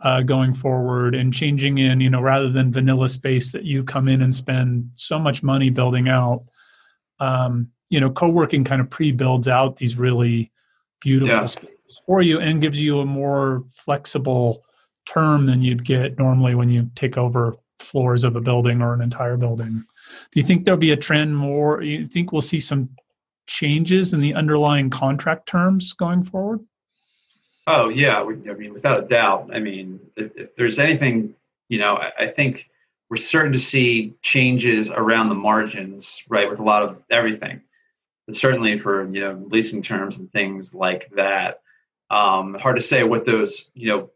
uh, going forward and changing in, you know, rather than vanilla space that you come in and spend so much money building out. Um, you know, co-working kind of pre-builds out these really beautiful yeah. spaces for you and gives you a more flexible term than you'd get normally when you take over floors of a building or an entire building. Do you think there'll be a trend more? You think we'll see some changes in the underlying contract terms going forward? Oh yeah, I mean without a doubt. I mean, if, if there's anything, you know, I, I, think we're starting to see changes around the margins, right, with a lot of everything. But certainly for you know leasing terms and things like that. Um, hard to say what those you know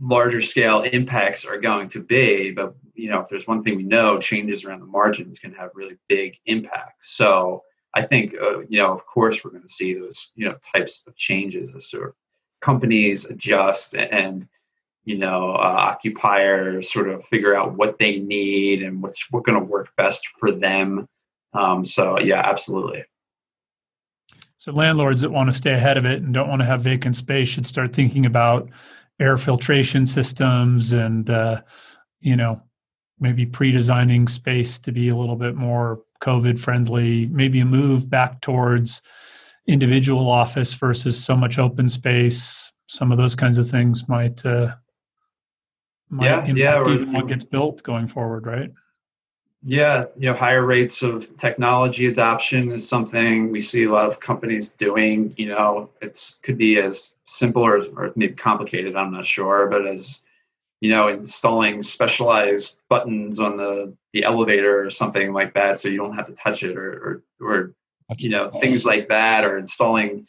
larger scale impacts are going to be, but you know, if there's one thing we know, changes around the margins can have really big impacts. So I think, uh, you know, of course, we're going to see those, you know, types of changes as sort of companies adjust and, you know, uh, occupiers sort of figure out what they need and what's what's going to work best for them. Um, so yeah, absolutely. So landlords that want to stay ahead of it and don't want to have vacant space should start thinking about air filtration systems and uh, you know maybe pre-designing space to be a little bit more covid friendly maybe a move back towards individual office versus so much open space some of those kinds of things might uh might yeah yeah what gets built going forward right yeah, you know, higher rates of technology adoption is something we see a lot of companies doing. You know, it's could be as simple or, or maybe complicated. I'm not sure, but as you know, installing specialized buttons on the the elevator or something like that, so you don't have to touch it, or or, or you know, things like that, or installing.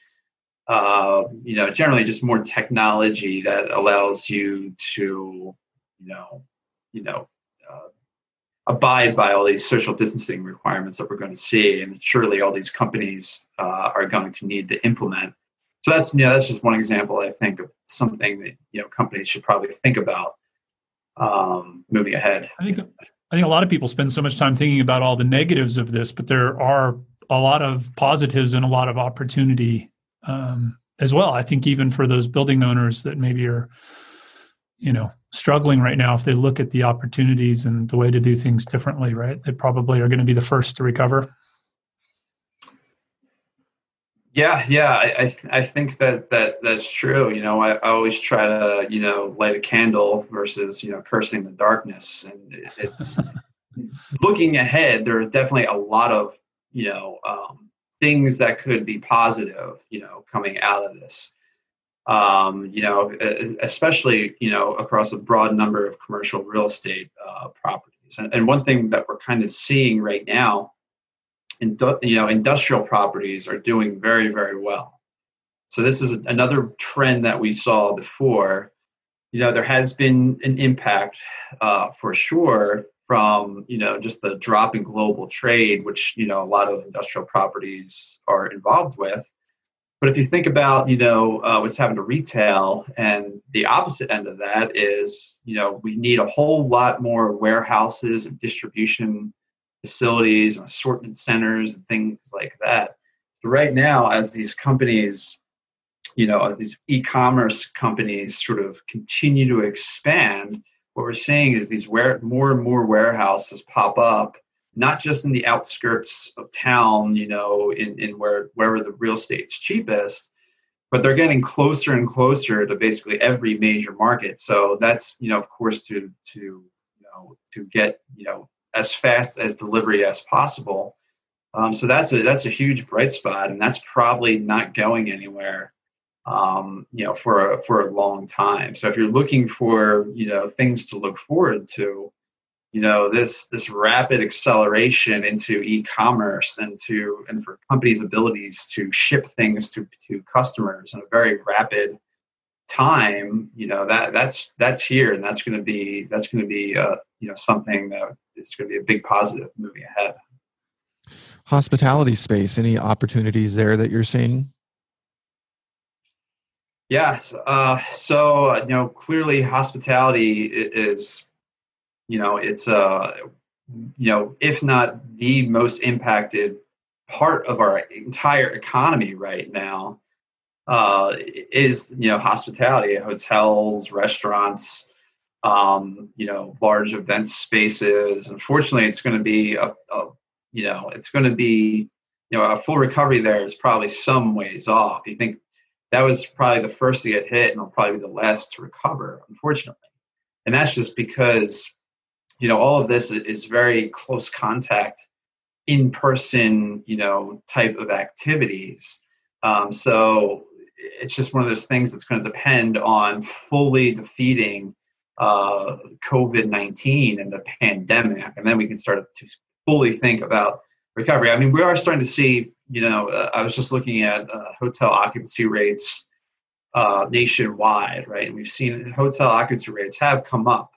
Uh, you know, generally just more technology that allows you to, you know, you know, abide by all these social distancing requirements that we're going to see, and surely all these companies uh, are going to need to implement. So that's you know that's just one example I think of something that you know companies should probably think about um, moving ahead. I think I think a lot of people spend so much time thinking about all the negatives of this, but there are a lot of positives and a lot of opportunity um, as well. I think even for those building owners that maybe are you know struggling right now if they look at the opportunities and the way to do things differently right they probably are going to be the first to recover yeah yeah i I, th- I think that that that's true you know I, I, always try to you know light a candle versus you know cursing the darkness and it's [laughs] looking ahead there are definitely a lot of you know um, things that could be positive you know coming out of this um, you know, especially you know across a broad number of commercial real estate uh, properties. And, and, one thing that we're kind of seeing right now, in, you know, industrial properties are doing very very well. So this is another trend that we saw before. You know, there has been an impact uh, for sure from you know just the drop in global trade, which you know a lot of industrial properties are involved with but if you think about, you know, uh, what's happened to retail, and the opposite end of that is, you know, we need a whole lot more warehouses and distribution facilities and assortment centers and things like that. So right now, as these companies, you know, as these e-commerce companies sort of continue to expand, what we're seeing is these where more and more warehouses pop up not just in the outskirts of town, you know, in, in where wherever the real estate's cheapest, but they're getting closer and closer to basically every major market. So that's, you know, of course to to you know to get, you know, as fast as delivery as possible. Um, so that's a that's a huge bright spot, and that's probably not going anywhere, um, you know, for a, for a long time. So if you're looking for you know things to look forward to, you know this this rapid acceleration into e-commerce and to and for companies abilities to ship things to to customers in a very rapid time you know that that's that's here and that's going to be that's going to be uh, you know something that is going to be a big positive moving ahead. Hospitality space any opportunities there that you're seeing? Yes uh, so you know clearly hospitality is you know it's uh you know if not the most impacted part of our entire economy right now uh, is you know hospitality hotels restaurants um, you know large event spaces. Unfortunately it's going to be a, a you know it's going to be you know a full recovery there is probably some ways off. You think that was probably the first to get hit and will probably be the last to recover unfortunately. And that's just because you know all of this is very close contact in person you know type of activities. Um, so it's just one of those things that's going to depend on fully defeating uh, covid-19 and the pandemic and then we can start to fully think about recovery i mean we are starting to see you know uh, i was just looking at uh, hotel occupancy rates uh, nationwide right and we've seen hotel occupancy rates have come up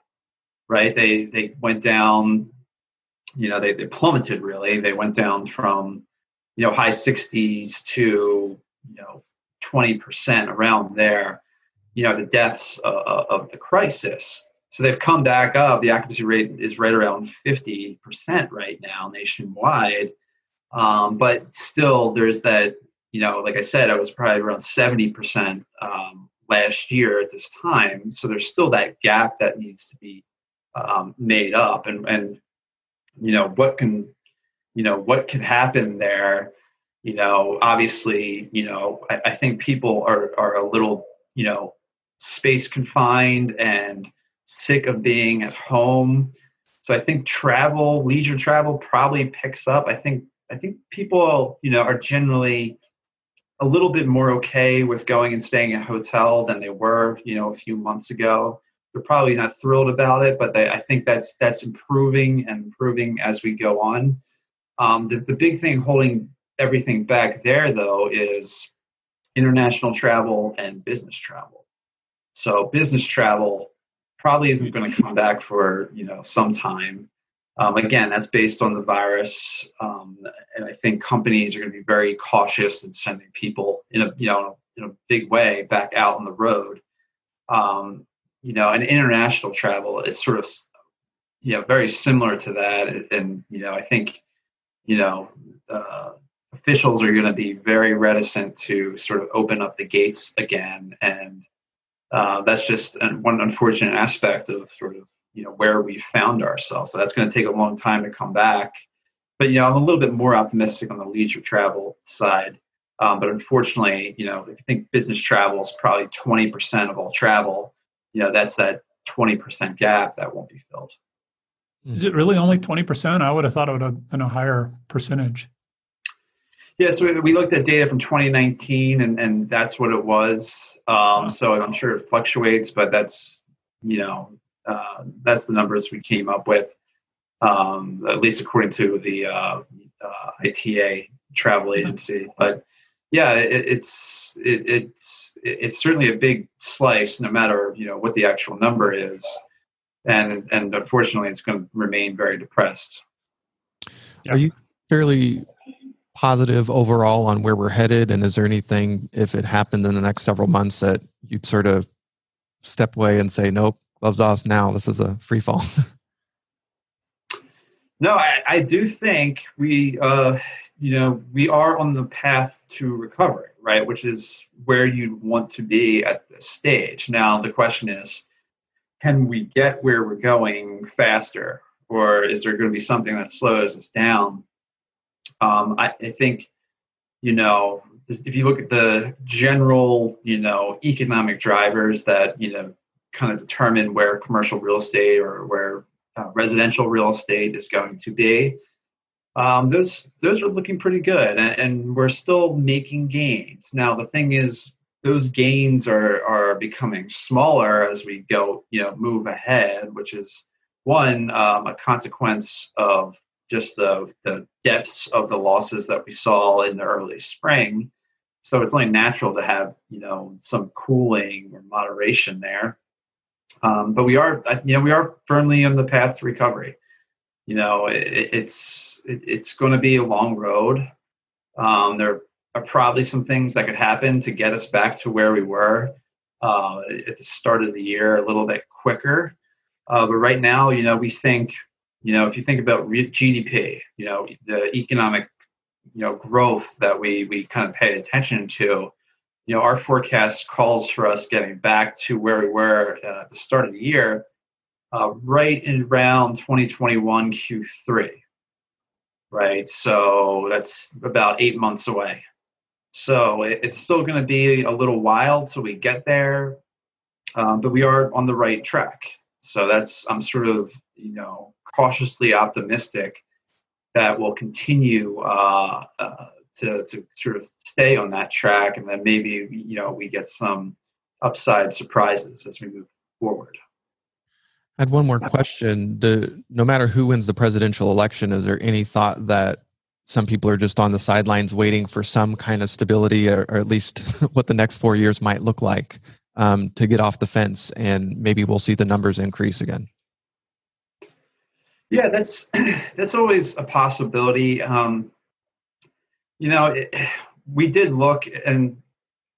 right? They they went down, you know, they, they plummeted really. They went down from, you know, high 60s to, you know, 20% around there, you know, the deaths uh, uh, of the crisis. So they've come back up. The occupancy rate is right around 50% right now nationwide. Um, but still, there's that, you know, like I said, I was probably around 70% um, last year at this time. So there's still that gap that needs to be um, made up. And, and, you know, what can, you know, what can happen there? You know, obviously, you know, I, I think people are, are a little, you know, space confined and sick of being at home. So I think travel, leisure travel probably picks up. I think I think people, you know, are generally a little bit more okay with going and staying in a hotel than they were, you know, a few months ago. They're probably not thrilled about it, but they, I think that's that's improving and improving as we go on. Um, the, the big thing holding everything back there, though, is international travel and business travel. So business travel probably isn't going to come back for you know some time. Um, again, that's based on the virus, um, and I think companies are going to be very cautious in sending people in a you know in a, big way back out on the road. Um, you know, and international travel is sort of you know very similar to that, and you know I think you know uh, officials are going to be very reticent to sort of open up the gates again and uh, that's just one unfortunate aspect of sort of you know where we found ourselves. So that's going to take a long time to come back. But you know, I'm a little bit more optimistic on the leisure travel side. Um, but unfortunately, you know, I think business travel is probably 20% of all travel. You know, that's that 20% gap that won't be filled. Is it really only 20%? I would have thought it would have been a higher percentage. Yeah, so we looked at data from 2019, and, and that's what it was. Um, so I'm sure it fluctuates, but that's you know uh, that's the numbers we came up with, um, at least according to the uh, uh, ITA travel agency. But yeah, it, it's it, it's it's certainly a big slice, no matter you know what the actual number is, and and unfortunately, it's going to remain very depressed. Are you fairly positive overall on where we're headed? And is there anything, if it happened in the next several months, that you'd sort of step away and say, nope, gloves off now, this is a free fall? [laughs] no, I, I, do think we, uh, you know, we are on the path to recovery, right? Which is where you'd want to be at this stage. Now, the question is, can we get where we're going faster? Or is there going to be something that slows us down? Um, I, I think, you know, if you look at the general, you know, economic drivers that, you know, kind of determine where commercial real estate or where uh, residential real estate is going to be, um, those those are looking pretty good, and, and, we're still making gains. Now the thing is, those gains are are becoming smaller as we go, you know, move ahead, which is one um, a consequence of just the, the depths of the losses that we saw in the early spring. So it's only natural to have, you know, some cooling or moderation there. Um, but we are, you know, we are firmly on the path to recovery. You know, it, it's it, it's going to be a long road. Um, there are probably some things that could happen to get us back to where we were uh, at the start of the year a little bit quicker. Uh, but right now, you know, we think you know, if you think about GDP, you know, the economic, you know, growth that we we kind of pay attention to, you know, our forecast calls for us getting back to where we were uh, at the start of the year, uh, right in around 2021 Q3. Right, so that's about eight months away. So it, it's still going to be a little while till we get there, um, but we are on the right track. So that's I'm sort of you know cautiously optimistic that we'll continue uh, uh, to to sort of stay on that track, and then maybe you know we get some upside surprises as we move forward. I had one more question. The, no matter who wins the presidential election, is there any thought that some people are just on the sidelines waiting for some kind of stability, or, or at least [laughs] what the next four years might look like? Um, to get off the fence, and maybe we'll see the numbers increase again. Yeah, that's [clears throat] that's always a possibility. Um, you know, it, [sighs] we did look, and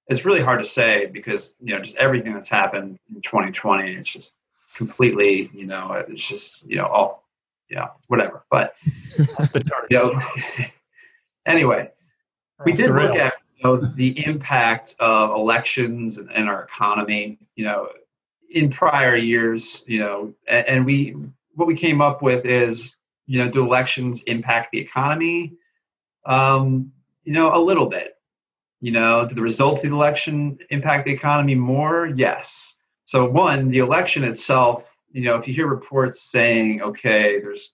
it's really hard to say because you know just everything that's happened in 2020, it's just completely, you know, it's just you know off, [laughs] you know, whatever. But the you know, anyway, we did look at you know, the impact of elections and, and, our economy. You know, in prior years, you know, and, and we what we came up with is you know, do elections impact the economy? Um, you know, a little bit. You know, do the results of the election impact the economy more? Yes. So, one, the election itself, you know, if you hear reports saying, okay, there's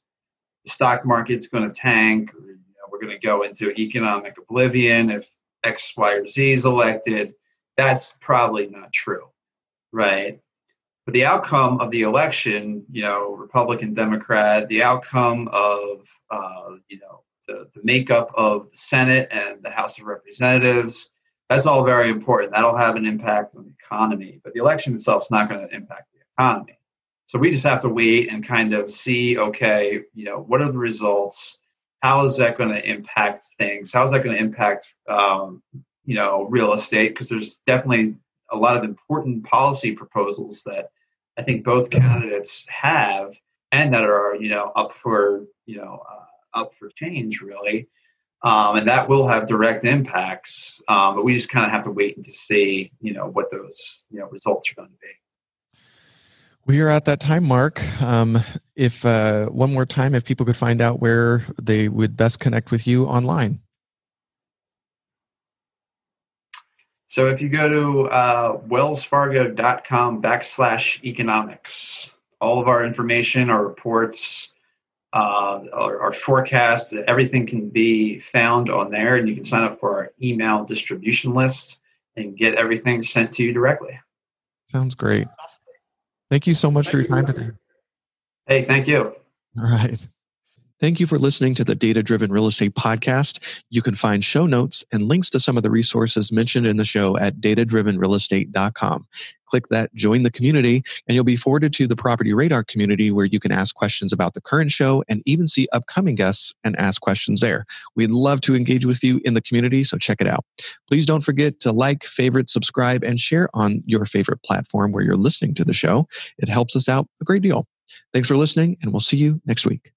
the stock market's going to tank, or, you know, we're going to go into economic oblivion if X, Y, or Z is elected, that's probably not true, right? But the outcome of the election, you know, Republican, Democrat, the outcome of, uh, you know, the, the makeup of the Senate and the House of Representatives. That's all very important. That'll have an impact on the economy, but the election itself is not going to impact the economy. So we just have to wait and kind of see, okay, you know, what are the results? How is that going to impact things? How is that going to impact, um, you know, real estate? Because there's definitely a lot of important policy proposals that I think both candidates have and that are, you know, up for, you know, uh, up for change, really. Um, and that will have direct impacts. Um, but we just kind of have to wait and to see, you know, what those you know results are going to be. We are at that time, Mark. Um, if uh, one more time, if people could find out where they would best connect with you online. So if you go to uh, wellsfargo.com backslash economics, all of our information, our reports, uh, our, our, forecast, everything can be found on there, and you can sign up for our email distribution list and get everything sent to you directly. Sounds great. Thank you so much thank for your time today. Hey, thank you. All right. Thank you for listening to the Data Driven Real Estate Podcast. You can find show notes and links to some of the resources mentioned in the show at datadrivenrealestate.com. Click that join the community and you'll be forwarded to the Property Radar community where you can ask questions about the current show and even see upcoming guests and ask questions there. We'd love to engage with you in the community, so check it out. Please don't forget to like, favorite, subscribe, and share on your favorite platform where you're listening to the show. It helps us out a great deal. Thanks for listening, and we'll see you next week.